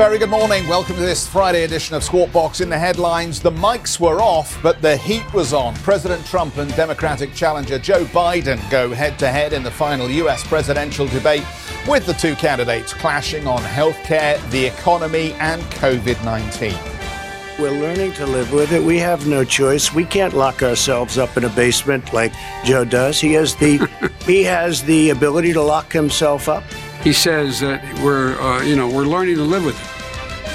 Very good morning. Welcome to this Friday edition of Squawk Box. In the headlines, the mics were off, but the heat was on. President Trump and Democratic challenger Joe Biden go head to head in the final U.S. presidential debate, with the two candidates clashing on healthcare, the economy, and COVID 19. We're learning to live with it. We have no choice. We can't lock ourselves up in a basement like Joe does. He has the he has the ability to lock himself up. He says that we're uh, you know we're learning to live with it.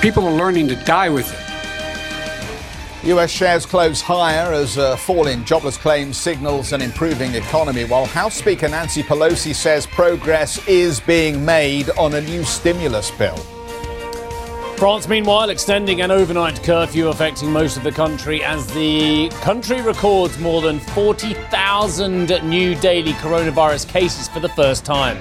People are learning to die with it. US shares close higher as a fall in jobless claims signals an improving economy, while House Speaker Nancy Pelosi says progress is being made on a new stimulus bill. France, meanwhile, extending an overnight curfew affecting most of the country as the country records more than 40,000 new daily coronavirus cases for the first time.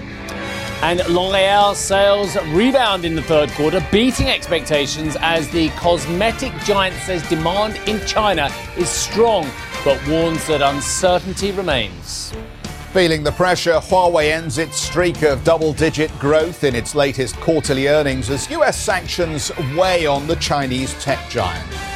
And L'Oreal sales rebound in the third quarter, beating expectations as the cosmetic giant says demand in China is strong, but warns that uncertainty remains. Feeling the pressure, Huawei ends its streak of double digit growth in its latest quarterly earnings as US sanctions weigh on the Chinese tech giant.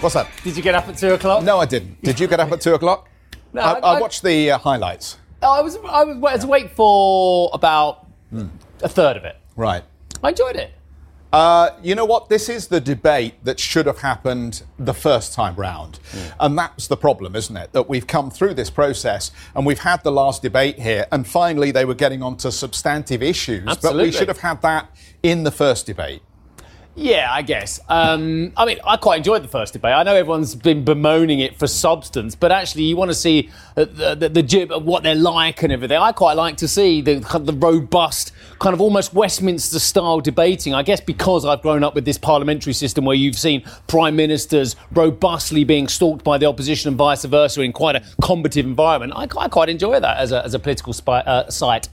What's that? Did you get up at two o'clock? No, I didn't. Did you get up at two o'clock? No, I, I- I watched the uh, highlights. Oh, I was I was, I was awake for about a third of it. Right. I enjoyed it. Uh, you know what? This is the debate that should have happened the first time round. And that's the problem, isn't it? That we've come through this process and we've had the last debate here, and finally they were getting onto substantive issues. But we should have had that in the first debate. Yeah, I guess. Um, I mean, I quite enjoyed the first debate. I know everyone's been bemoaning it for substance, but actually, you want to see uh, the, the, the jib of what they're like and everything. I quite like to see the, the robust, kind of almost Westminster style debating. I guess because I've grown up with this parliamentary system where you've seen prime ministers robustly being stalked by the opposition and vice versa in quite a combative environment. I, I quite enjoy that as a, as a political spy, uh, site.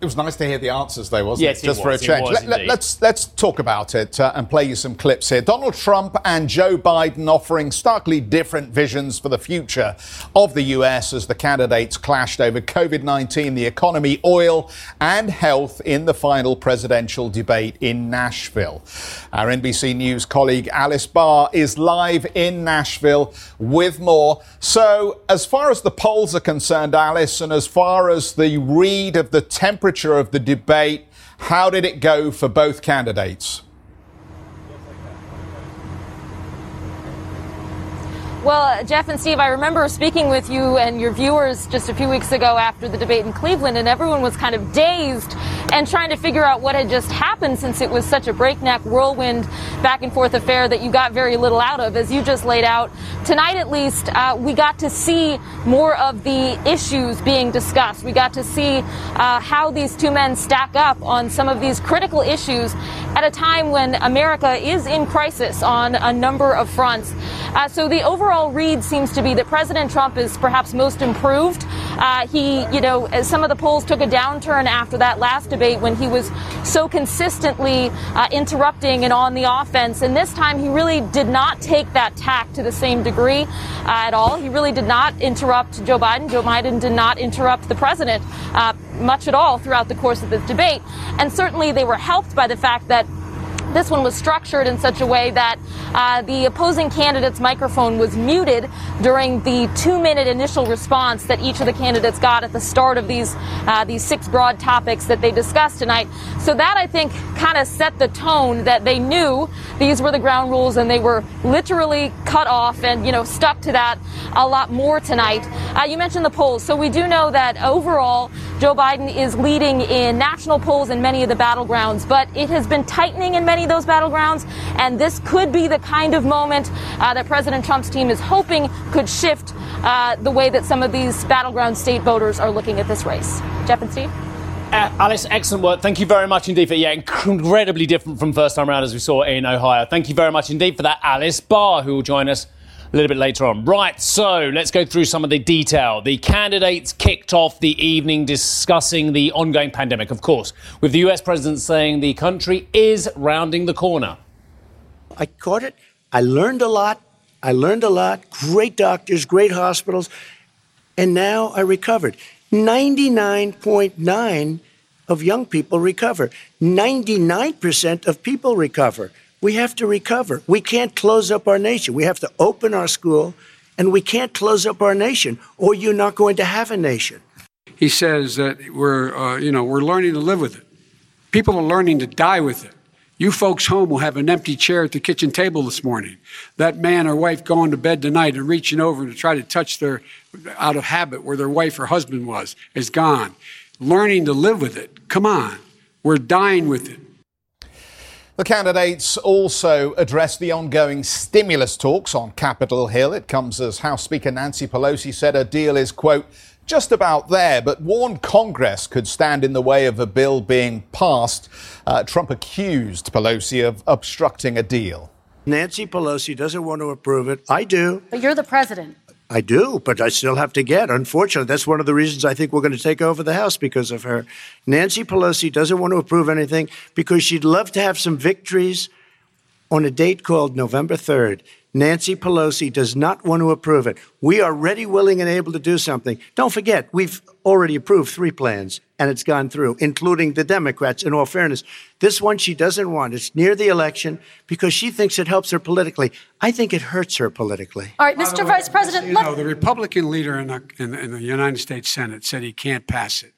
It was nice to hear the answers, though, wasn't Yes, it? it Just for a change. was Let, us let's talk about it uh, and play you some clips here. Donald Trump and Joe Biden offering starkly different visions for the future of the U.S. as the candidates clashed over COVID 19, the economy, oil, and health in the final presidential debate in Nashville. Our NBC News colleague Alice Barr is live in Nashville with more. So, as far as the polls are concerned, Alice, and as far as the read of the temperature of the debate, how did it go for both candidates? Well, uh, Geoff and Steve, I remember speaking with you and your viewers just a few weeks ago after the debate in Cleveland, and everyone was kind of dazed and trying to figure out what had just happened since it was such a breakneck whirlwind back and forth affair that you got very little out of, as you just laid out. Tonight, at least, uh, we got to see more of the issues being discussed. We got to see uh, how these two men stack up on some of these critical issues at a time when America is in crisis on a number of fronts. Uh, so the overall read seems to be that President Trump is perhaps most improved. Uh, he, you know, some of the polls took a downturn after that last debate when he was so consistently uh, interrupting and on the offense. And this time he really did not take that tack to the same degree uh, at all. He really did not interrupt Joe Biden. Joe Biden did not interrupt the president uh, much at all throughout the course of this debate. And certainly they were helped by the fact that this one was structured in such a way that uh, the opposing candidate's microphone was muted during the two-minute initial response that each of the candidates got at the start of these uh, these six broad topics that they discussed tonight. So that I think kind of set the tone that they knew these were the ground rules and they were literally cut off and you know stuck to that a lot more tonight. Uh, you mentioned the polls, so we do know that overall Joe Biden is leading in national polls in many of the battlegrounds, but it has been tightening in many of those battlegrounds, and this could be the kind of moment uh, that President Trump's team is hoping could shift uh, the way that some of these battleground state voters are looking at this race. Geoff and Steve? Uh, Alice, excellent work. Thank you very much indeed for yeah, incredibly different from first time around as we saw in Ohio. Thank you very much indeed for that, Alice Barr, who will join us a little bit later on. Right, so let's go through some of the detail. The candidates kicked off the evening discussing the ongoing pandemic, of course, with the US president saying the country is rounding the corner. I caught it. I learned a lot. I learned a lot. Great doctors, great hospitals. And now I recovered. 99.9 of young people recover. 99% of people recover. We have to recover. We can't close up our nation. We have to open our school, and we can't close up our nation, or you're not going to have a nation. He says that we're, uh, you know, we're learning to live with it. People are learning to die with it. You folks home will have an empty chair at the kitchen table this morning. That man or wife going to bed tonight and reaching over to try to touch their, out of habit, where their wife or husband was, is gone. Learning to live with it. Come on. We're dying with it. The candidates also addressed the ongoing stimulus talks on Capitol Hill. It comes as House Speaker Nancy Pelosi said a deal is, quote, just about there, but warned Congress could stand in the way of a bill being passed. Uh, Trump accused Pelosi of obstructing a deal. Nancy Pelosi doesn't want to approve it. I do. But you're the president. I do, but I still have to get. Unfortunately, that's one of the reasons I think we're going to take over the House because of her. Nancy Pelosi doesn't want to approve anything because she'd love to have some victories on a date called November 3rd. Nancy Pelosi does not want to approve it. We are ready, willing, and able to do something. Don't forget, we've already approved three plans, and it's gone through, including the Democrats, in all fairness. This one she doesn't want. It's near the election because she thinks it helps her politically. I think it hurts her politically. All right, Mr. Way, Vice President. You know, the Republican leader in the, in, in the United States Senate said he can't pass it.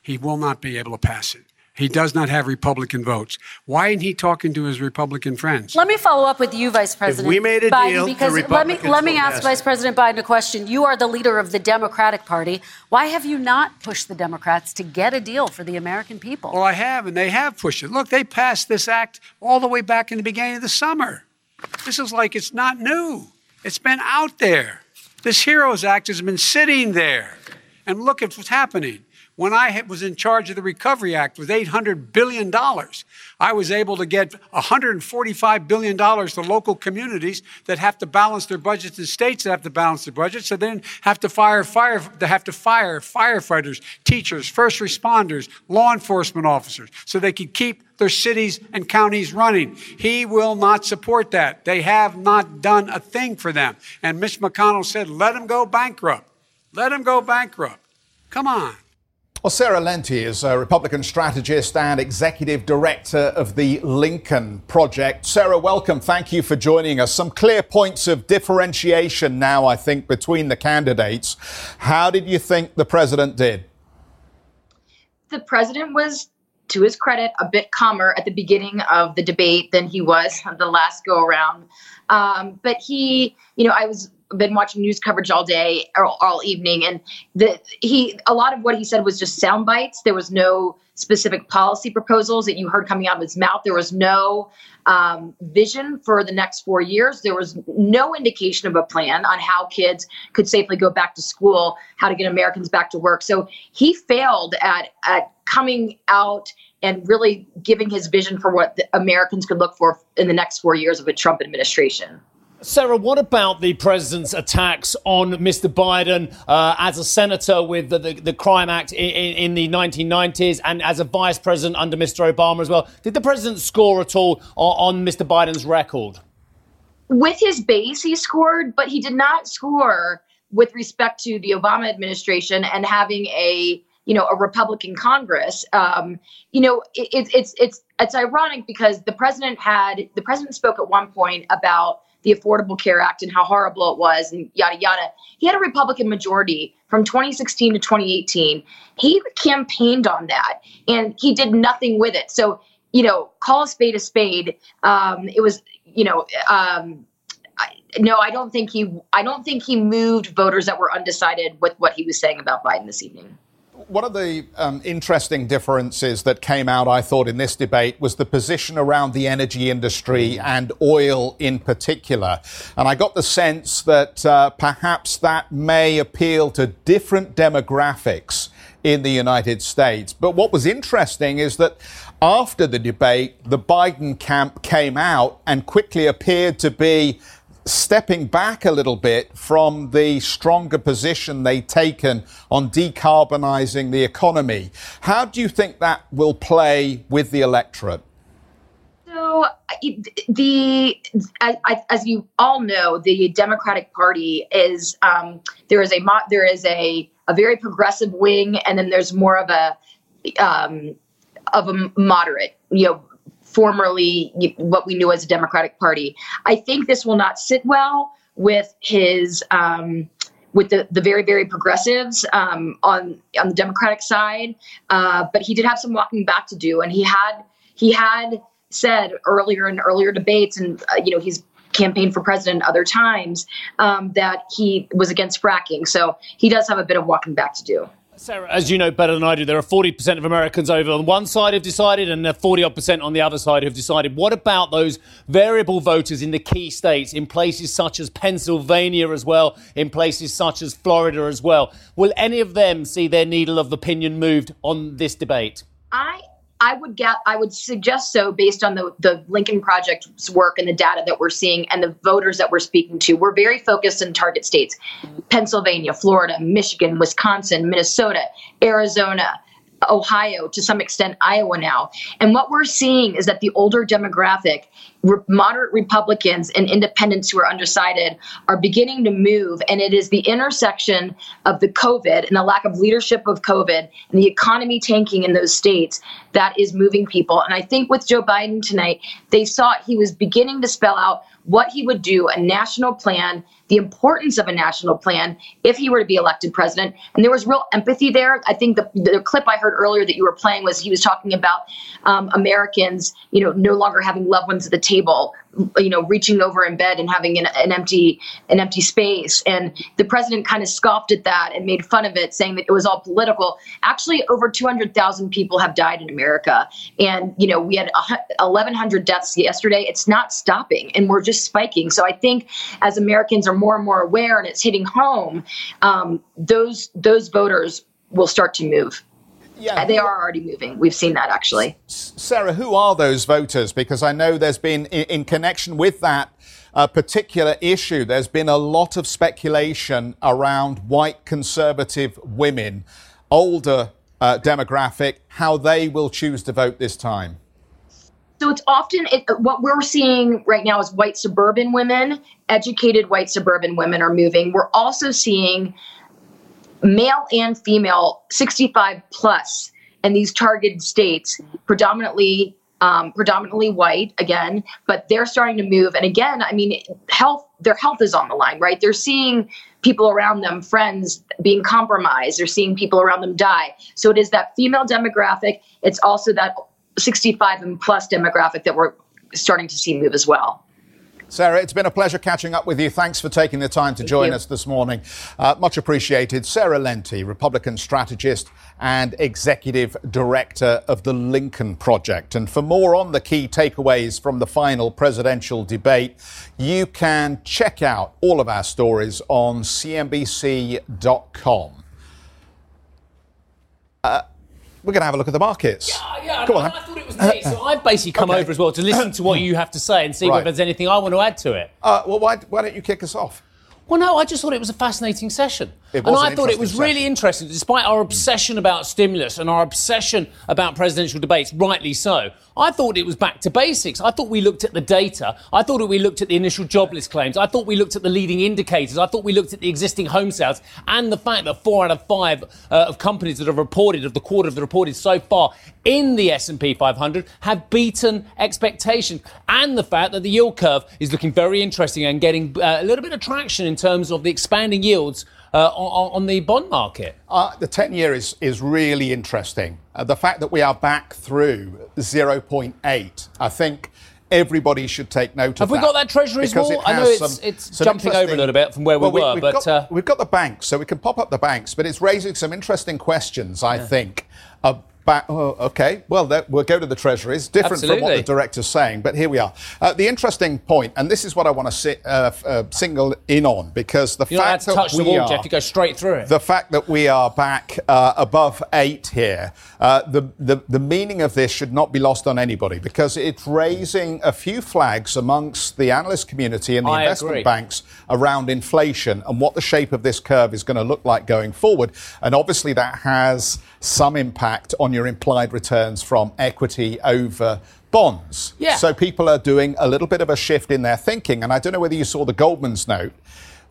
He will not be able to pass it. He does not have Republican votes. Why isn't he talking to his Republican friends? Let me follow up with you, Vice President. If we made a Biden, deal, because let me let me ask Vice President Biden a question. You are the leader of the Democratic Party. Why have you not pushed the Democrats to get a deal for the American people? Well, I have, and they have pushed it. Look, they passed this act all the way back in the beginning of the summer. This is like it's not new. It's been out there. This HEROES Act has been sitting there. And look at what's happening. When I was in charge of the Recovery Act with $800 billion, I was able to get $145 billion to local communities that have to balance their budgets and states that have to balance their budgets, so they then have to fire fire they have to fire firefighters, teachers, first responders, law enforcement officers, so they can keep their cities and counties running. He will not support that. They have not done a thing for them. And Mitch McConnell said, let them go bankrupt. Let them go bankrupt. Come on. Well, Sarah Lenti is a Republican strategist and executive director of the Lincoln Project. Sarah, welcome. Thank you for joining us. Some clear points of differentiation now, I think, between the candidates. How did you think the president did? The president was, to his credit, a bit calmer at the beginning of the debate than he was the last go around. Um, but he, you know, I was been watching news coverage all day or all evening, and the he a lot of what he said was just sound bites. There was no specific policy proposals that you heard coming out of his mouth. There was no um, vision for the next four years. There was no indication of a plan on how kids could safely go back to school, how to get Americans back to work. So he failed at at coming out and really giving his vision for what Americans could look for in the next four years of a Trump administration. Sarah, what about the president's attacks on Mr. Biden uh, as a senator with the, the, the Crime Act in, in, the 1990s and as a vice president under Mr. Obama as well? Did the president score at all on, on Mr. Biden's record? With his base, he scored, but he did not score with respect to the Obama administration and having a you know a Republican Congress. Um, you know, it, it, it's it's it's ironic because the president had the president spoke at one point about the Affordable Care Act and how horrible it was and yada yada. He had a Republican majority from 2016 to 2018. He campaigned on that and he did nothing with it. So, you know, call a spade a spade. Um, it was, you know, um, no, I don't think he. I don't think he moved voters that were undecided with what he was saying about Biden this evening. One of the um, interesting differences that came out, I thought, in this debate was the position around the energy industry and oil in particular. And I got the sense that uh, perhaps that may appeal to different demographics in the United States. But what was interesting is that after the debate, the Biden camp came out and quickly appeared to be stepping back a little bit from the stronger position they've taken on decarbonising the economy. How do you think that will play with the electorate? So, the as, you all know, the Democratic Party is um, there is a there is a a very progressive wing, and then there's more of a um, of a moderate, you know, formerly what we knew as a Democratic Party. I think this will not sit well with his um, with the, the very very progressives um, on on the Democratic side. Uh, but he did have some walking back to do, and he had he had said earlier in earlier debates, and uh, you know he's campaigned for president other times um, that he was against fracking. So he does have a bit of walking back to do. Sarah, as you know better than I do, there are 40% of Americans over on one side have decided and 40 odd percent on the other side have decided. What about those variable voters in the key states, in places such as Pennsylvania as well, in places such as Florida as well? Will any of them see their needle of opinion moved on this debate? I would get I would suggest so based on the the Lincoln Project's work and the data that we're seeing and the voters that we're speaking to. We're very focused in target states. Pennsylvania, Florida, Michigan, Wisconsin, Minnesota, Arizona, Ohio, to some extent Iowa now. And what we're seeing is that the older demographic, moderate Republicans and independents who are undecided, are beginning to move. And it is the intersection of the COVID and the lack of leadership of COVID and the economy tanking in those states that is moving people. And I think with Joe Biden tonight, they saw he was beginning to spell out what he would do, a national plan, the importance of a national plan if he were to be elected president. And there was real empathy there. I think the, the clip I heard earlier that you were playing was he was talking about um, Americans, you know, no longer having loved ones at the table, you know reaching over in bed and having an, an, empty an empty space. And the president kind of scoffed at that and made fun of it saying that it was all political. Actually over 200,000 people have died in America. And you know we had 1100 deaths yesterday. It's not stopping and we're just spiking. So i think as americans are more and more aware and it's hitting home um, those those voters will start to move yeah, they are already moving. We've seen that actually. Sarah, who are those voters? Because I know there's been, in, in connection with that uh, particular issue, there's been a lot of speculation around white conservative women, older uh, demographic, how they will choose to vote this time. So it's often it, what we're seeing right now is white suburban women, educated white suburban women are moving. We're also seeing male and female 65 plus in these targeted states, predominantly um, predominantly white again, but they're starting to move. And again, I mean, health, their health is on the line, right? They're seeing people around them, friends being compromised. They're seeing people around them die. So it is that female demographic. It's also that 65 and plus demographic that we're starting to see move as well. Sarah, it's been a pleasure catching up with you. Thanks for taking the time to Thank join you. us this morning. Uh, much appreciated. Sarah Lenti, Republican strategist and executive director of the Lincoln Project. And for more on the key takeaways from the final presidential debate, you can check out all of our stories on CNBC.com. Uh, we're going to have a look at the markets. Yeah, yeah. Come on. I thought it was neat. So I've basically come okay. over as well to listen to what you have to say and see right. whether there's anything I want to add to it. Uh, well, why, why don't you kick us off? Well, no, I just thought it was a fascinating session. and I thought it was session. really interesting, despite our obsession about stimulus and our obsession about presidential debates, rightly so. I thought it was back to basics. I thought we looked at the data. I thought we looked at the initial jobless claims. I thought we looked at the leading indicators. I thought we looked at the existing home sales and the fact that four out of five uh, of companies that have reported, of the quarter of the reported so far in the S&P 500, have beaten expectations. And the fact that the yield curve is looking very interesting and getting uh, a little bit of traction in terms of the expanding yields uh, on, on, the bond market? Uh, the 10 year is, is really interesting. Uh, the fact that we are back through 0.8, I think, everybody should take note of that. Have we that. got that Treasury's wall? I know it's- some- it's some jumping over a little bit from where we Well, were, we've but, got, uh, we've got the banks, so we can pop up the banks, but it's raising some interesting questions, I think. About, oh, okay, well, that, we'll go to the Treasuries. Different from what the director's saying, but here we are. Uh, the interesting point, and this is what I want to sit, uh, uh, single in on, because the You're fact to touch that the we wall, are, Geoff. You go straight through it. the fact that we are back uh, above eight here, uh, the, the, the meaning of this should not be lost on anybody because it's raising a few flags amongst the analyst community and the I investment agree. banks around inflation and what the shape of this curve is going to look like going forward. And obviously, that has some impact on your implied returns from equity over bonds. Yeah. So people are doing a little bit of a shift in their thinking. And I don't know whether you saw the Goldman's note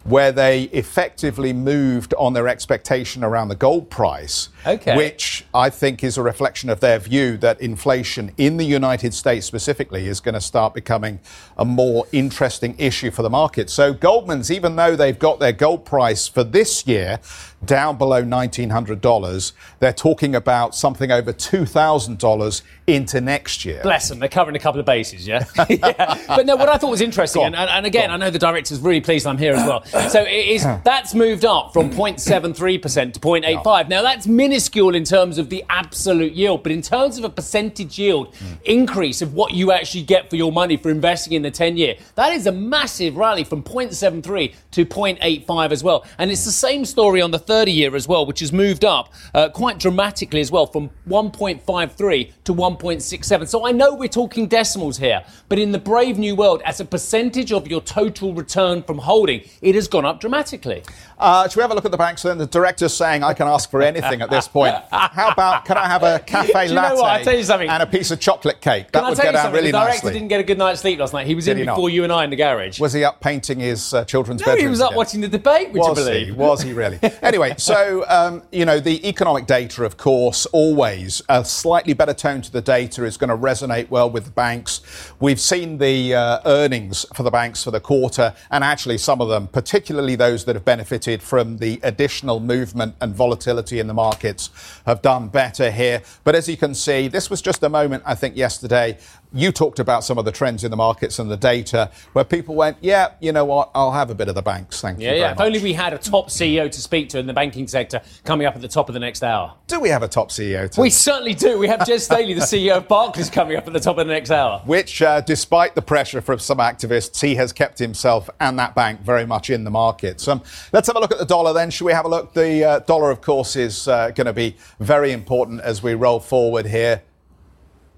where they effectively moved on their expectation around the gold price, Okay. which I think is a reflection of their view that inflation in the United States specifically is going to start becoming a more interesting issue for the market. So Goldman's, even though they've got their gold price for this year down below $1,900, they're talking about something over $2,000 into next year. Bless them. They're covering a couple of bases, yeah? yeah. But no, what I thought was interesting, and, and, again, I know the director's really pleased I'm here as well. So it is that's moved up from 0.73% to 0.85. Now, that's minuscule in terms of the absolute yield, but in terms of a percentage yield hmm. increase of what you actually get for your money for investing in the 10 year, that is a massive rally from 0.73 to 0.85 as well. And it's the same story on the 30 year as well, which has moved up uh, quite dramatically as well from 1.53 to 1.67. So I know we're talking decimals here, but in the brave new world, as a percentage of your total return from holding, it has gone up dramatically. Uh, should we have a look at the banks? Then the director's saying I can ask for anything at this point. How about can I have a cafe Do you know latte what? I'll tell you and a piece of chocolate cake? That would get you out really the director nicely. didn't get a good night's sleep last night. He was Did in he not? before you and I in the garage. Was he up painting his uh, children's no, bedrooms? he was up again? watching the debate, would was you he? Was he really? anyway, so um, you know the economic data, of course, always a slightly better tone to the data is going to resonate well with the banks. We've seen the uh, earnings for the banks for the quarter, and actually some of them, particularly those that have benefited from the additional movement and volatility in the markets, have done better here. But as you can see, this was just a moment, I think, yesterday. You talked about some of the trends in the markets and the data where people went, yeah, you know what, I'll have a bit of the banks. Thank you. Yeah, very yeah. If much." only we had a top CEO to speak to in the banking sector coming up at the top of the next hour. Do we have a top CEO? To, We certainly do. We have Jes Staley, the CEO of Barclays, coming up at the top of the next hour. which, uh, despite the pressure from some activists, he has kept himself and that bank very much in the markets. Um, let's have a look at the dollar then. Should we have a look? The uh, dollar, of course, is uh, going to be very important as we roll forward here.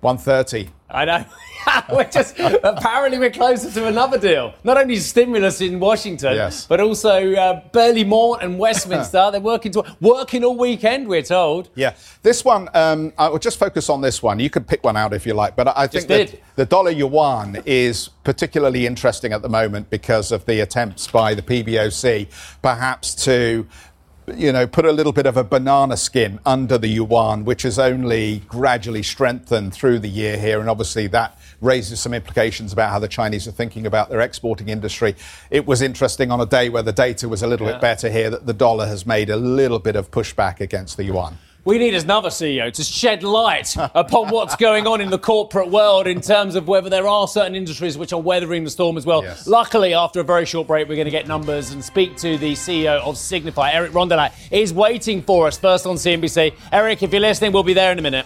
130. I know. we're just apparently we're closer to another deal. Not only stimulus in Washington, Yes. but also uh, Berlaymont and Westminster. They're working to working all weekend. We're told. Yeah, this one, um, I will just focus on this one. You could pick one out if you like, but I I think that the dollar yuan is particularly interesting at the moment because of the attempts by the PBOC perhaps to. You know, put a little bit of a banana skin under the yuan, which has only gradually strengthened through the year here. And obviously, that raises some implications about how the Chinese are thinking about their exporting industry. It was interesting on a day where the data was a little bit better here that the dollar has made a little bit of pushback against the yuan. We need another CEO to shed light upon what's going on in the corporate world in terms of whether there are certain industries which are weathering the storm as well. Yes. Luckily, after a very short break, we're going to get numbers and speak to the CEO of Signify, Eric Rondolat, is waiting for us first on CNBC. Eric, if you're listening, we'll be there in a minute.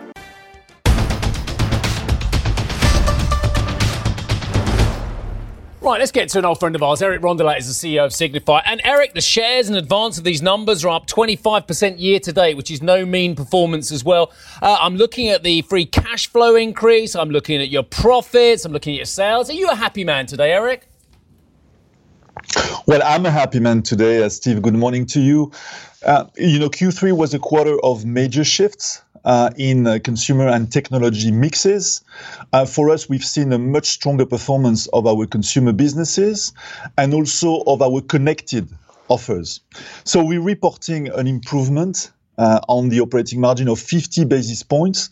Right, let's get to an old friend of ours. Eric Rondolat is the CEO of Signify. And Eric, the shares in advance of these numbers are up 25% year to date, which is no mean performance as well. Uh, I'm looking at the free cash flow increase. I'm looking at your profits. I'm looking at your sales. Are you a happy man today, Eric? Well, I'm a happy man today, uh, Steve. Good morning to you. Uh, you know, Q3 was a quarter of major shifts. Uh, in uh, consumer and technology mixes. Uh, for us, we've seen a much stronger performance of our consumer businesses and also of our connected offers. So we're reporting an improvement on the operating margin of 50 basis points,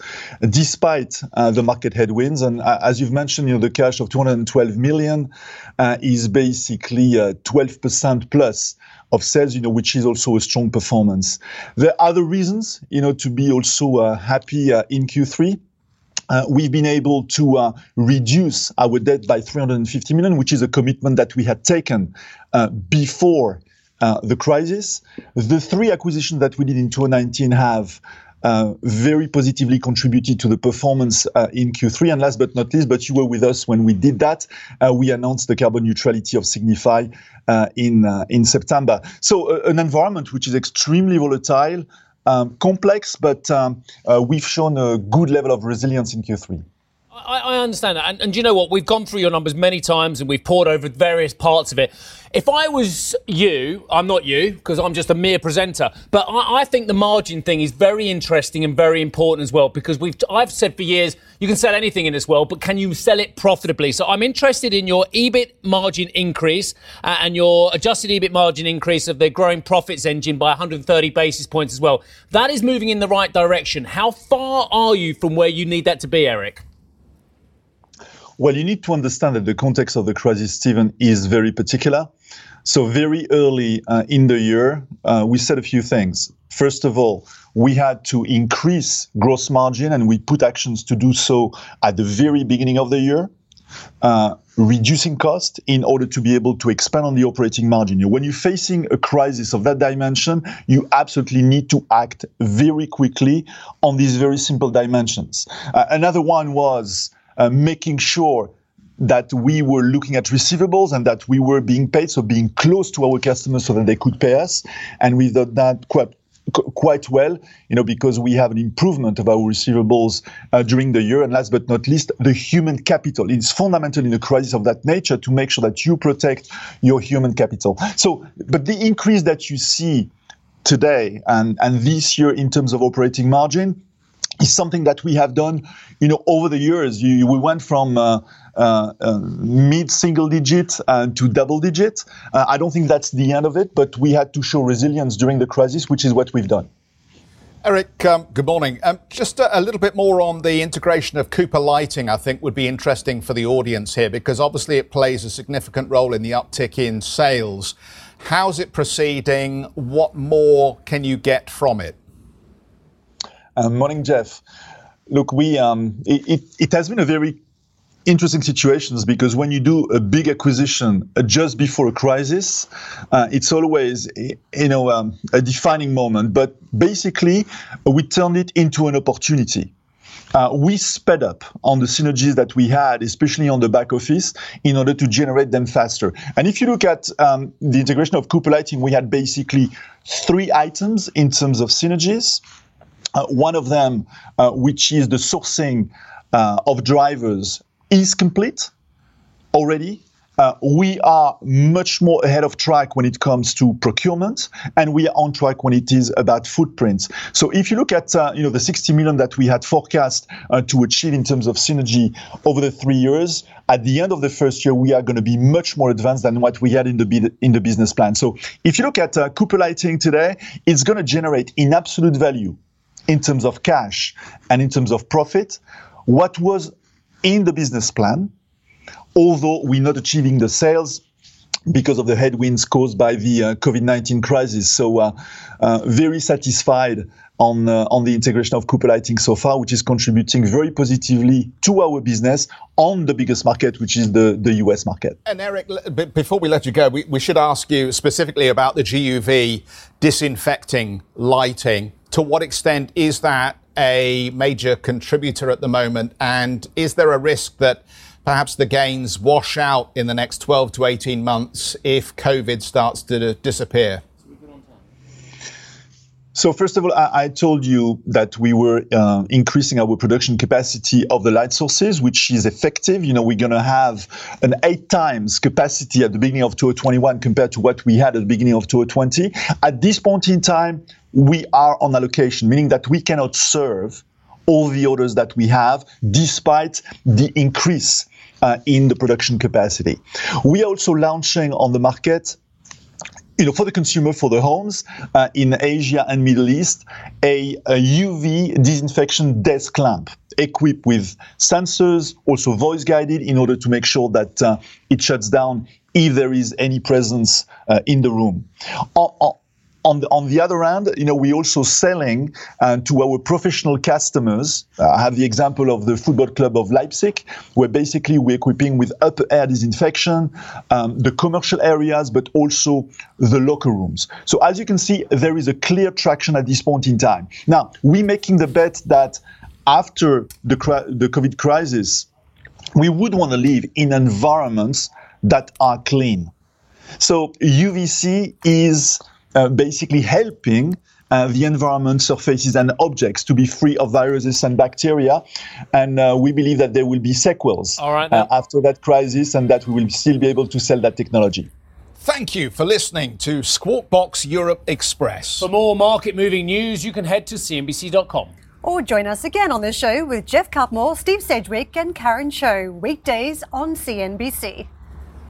despite uh, the market headwinds. And uh, as you've mentioned, you know, the cash of 212 million is basically 12% plus of sales, you know, which is also a strong performance. There are other reasons, you know, to be also happy in Q3. Uh, we've been able to uh, reduce our debt by 350 million, which is a commitment that we had taken uh, before uh, the crisis. The three acquisitions that we did in 2019 have uh, very positively contributed to the performance uh, in Q3. And last but not least, but you were with us when we did that, uh, we announced the carbon neutrality of Signify uh, in uh, in September. So an environment which is extremely volatile, um, complex, but um, we've shown a good level of resilience in Q3. I, I understand that. And, and you know what? We've gone through your numbers many times and we've poured over various parts of it. If I was you, I'm not you because I'm just a mere presenter, but I, I, think the margin thing is very interesting and very important as well because we've I've said for years you can sell anything in this world, but can you sell it profitably? So I'm interested in your EBIT margin increase uh, and your adjusted EBIT margin increase of the growing profits engine by 130 basis points as well. That is moving in the right direction. How far are you from where you need that to be, Eric? Well, you need to understand that the context of the crisis, Stephen, is very particular. So, very early uh, in the year, uh, we said a few things. First of all, we had to increase gross margin, and we put actions to do so at the very beginning of the year. Uh, reducing cost in order to be able to expand on the operating margin. When you're facing a crisis of that dimension, you absolutely need to act very quickly on these very simple dimensions. Uh, another one was making sure that we were looking at receivables and that we were being paid, so being close to our customers so that they could pay us. And we did that quite quite well, you know, because we have an improvement of our receivables uh, during the year. And last but not least, the human capital. It's fundamental in a crisis of that nature to make sure that you protect your human capital. So, but the increase that you see today and, and this year in terms of operating margin is something that we have done, you know, over the years. You, we went from uh, uh, uh, mid-single digit uh, to double digit. Uh, I don't think that's the end of it, but we had to show resilience during the crisis, which is what we've done. Eric, um, good morning. Um, just a, a, little bit more on the integration of Cooper Lighting, I think would be interesting for the audience here because obviously it plays a significant role in the uptick in sales. How's it proceeding? What more can you get from it? Uh, morning, Geoff. Look, we um, it, it, it has been a very interesting situations because when you do a big acquisition uh, just before a crisis, uh, it's always you know um, a defining moment. But basically, we turned it into an opportunity. Uh, we sped up on the synergies that we had, especially on the back office, in order to generate them faster. And if you look at um, the integration of Cooper Lighting, we had basically three items in terms of synergies. Uh, one of them, uh, which is the sourcing uh, of drivers, is complete already. Uh, we are much more ahead of track when it comes to procurement, and we are on track when it is about footprints. So if you look at uh, you know the 60 million that we had forecast uh, to achieve in terms of synergy over the three years, at the end of the first year, we are going to be much more advanced than what we had in the in the business plan. So if you look at Cooper Lighting today, it's going to generate in absolute value in terms of cash and in terms of profit what was in the business plan, although we're not achieving the sales because of the headwinds caused by the uh, COVID-19 crisis. So, uh, uh, very satisfied on uh, on the integration of Cooper Lighting so far, which is contributing very positively to our business on the biggest market, which is the the US market. And Eric, before we let you go, we, we should ask you specifically about the GUV disinfecting lighting to what extent is that a major contributor at the moment? And is there a risk that perhaps the gains wash out in the next 12 to 18 months if COVID starts to disappear? So first of all, I, I told you that we were uh, increasing our production capacity of the light sources, which is effective. You know, we're going to have an eight times capacity at the beginning of 2021 compared to what we had at the beginning of 2020. At this point in time, we are on allocation, meaning that we cannot serve all the orders that we have, despite the increase uh, in the production capacity. We are also launching on the market you know, for the consumer, for the homes uh, in Asia and Middle East, a, a, UV disinfection desk lamp equipped with sensors, also voice guided, in order to make sure that uh, it shuts down if there is any presence uh, in the room. On, on, the, on the other hand, you know, we're also selling uh, to our professional customers. Uh, I have the example of the football club of Leipzig, where basically we're equipping with upper air disinfection, um, the commercial areas, but also the locker rooms. So as you can see, there is a clear traction at this point in time. Now, we're making the bet that after the, the COVID crisis, we would want to live in environments that are clean. So UVC is uh, basically helping uh, the environment, surfaces, and objects to be free of viruses and bacteria. And uh, we believe that there will be sequels right, uh, after that crisis and that we will still be able to sell that technology. Thank you for listening to Squawk Box Europe Express. For more market moving news, you can head to CNBC.com. Or join us again on the show with Geoff Cutmore, Steve Sedgwick, and Karen Tso, weekdays on CNBC.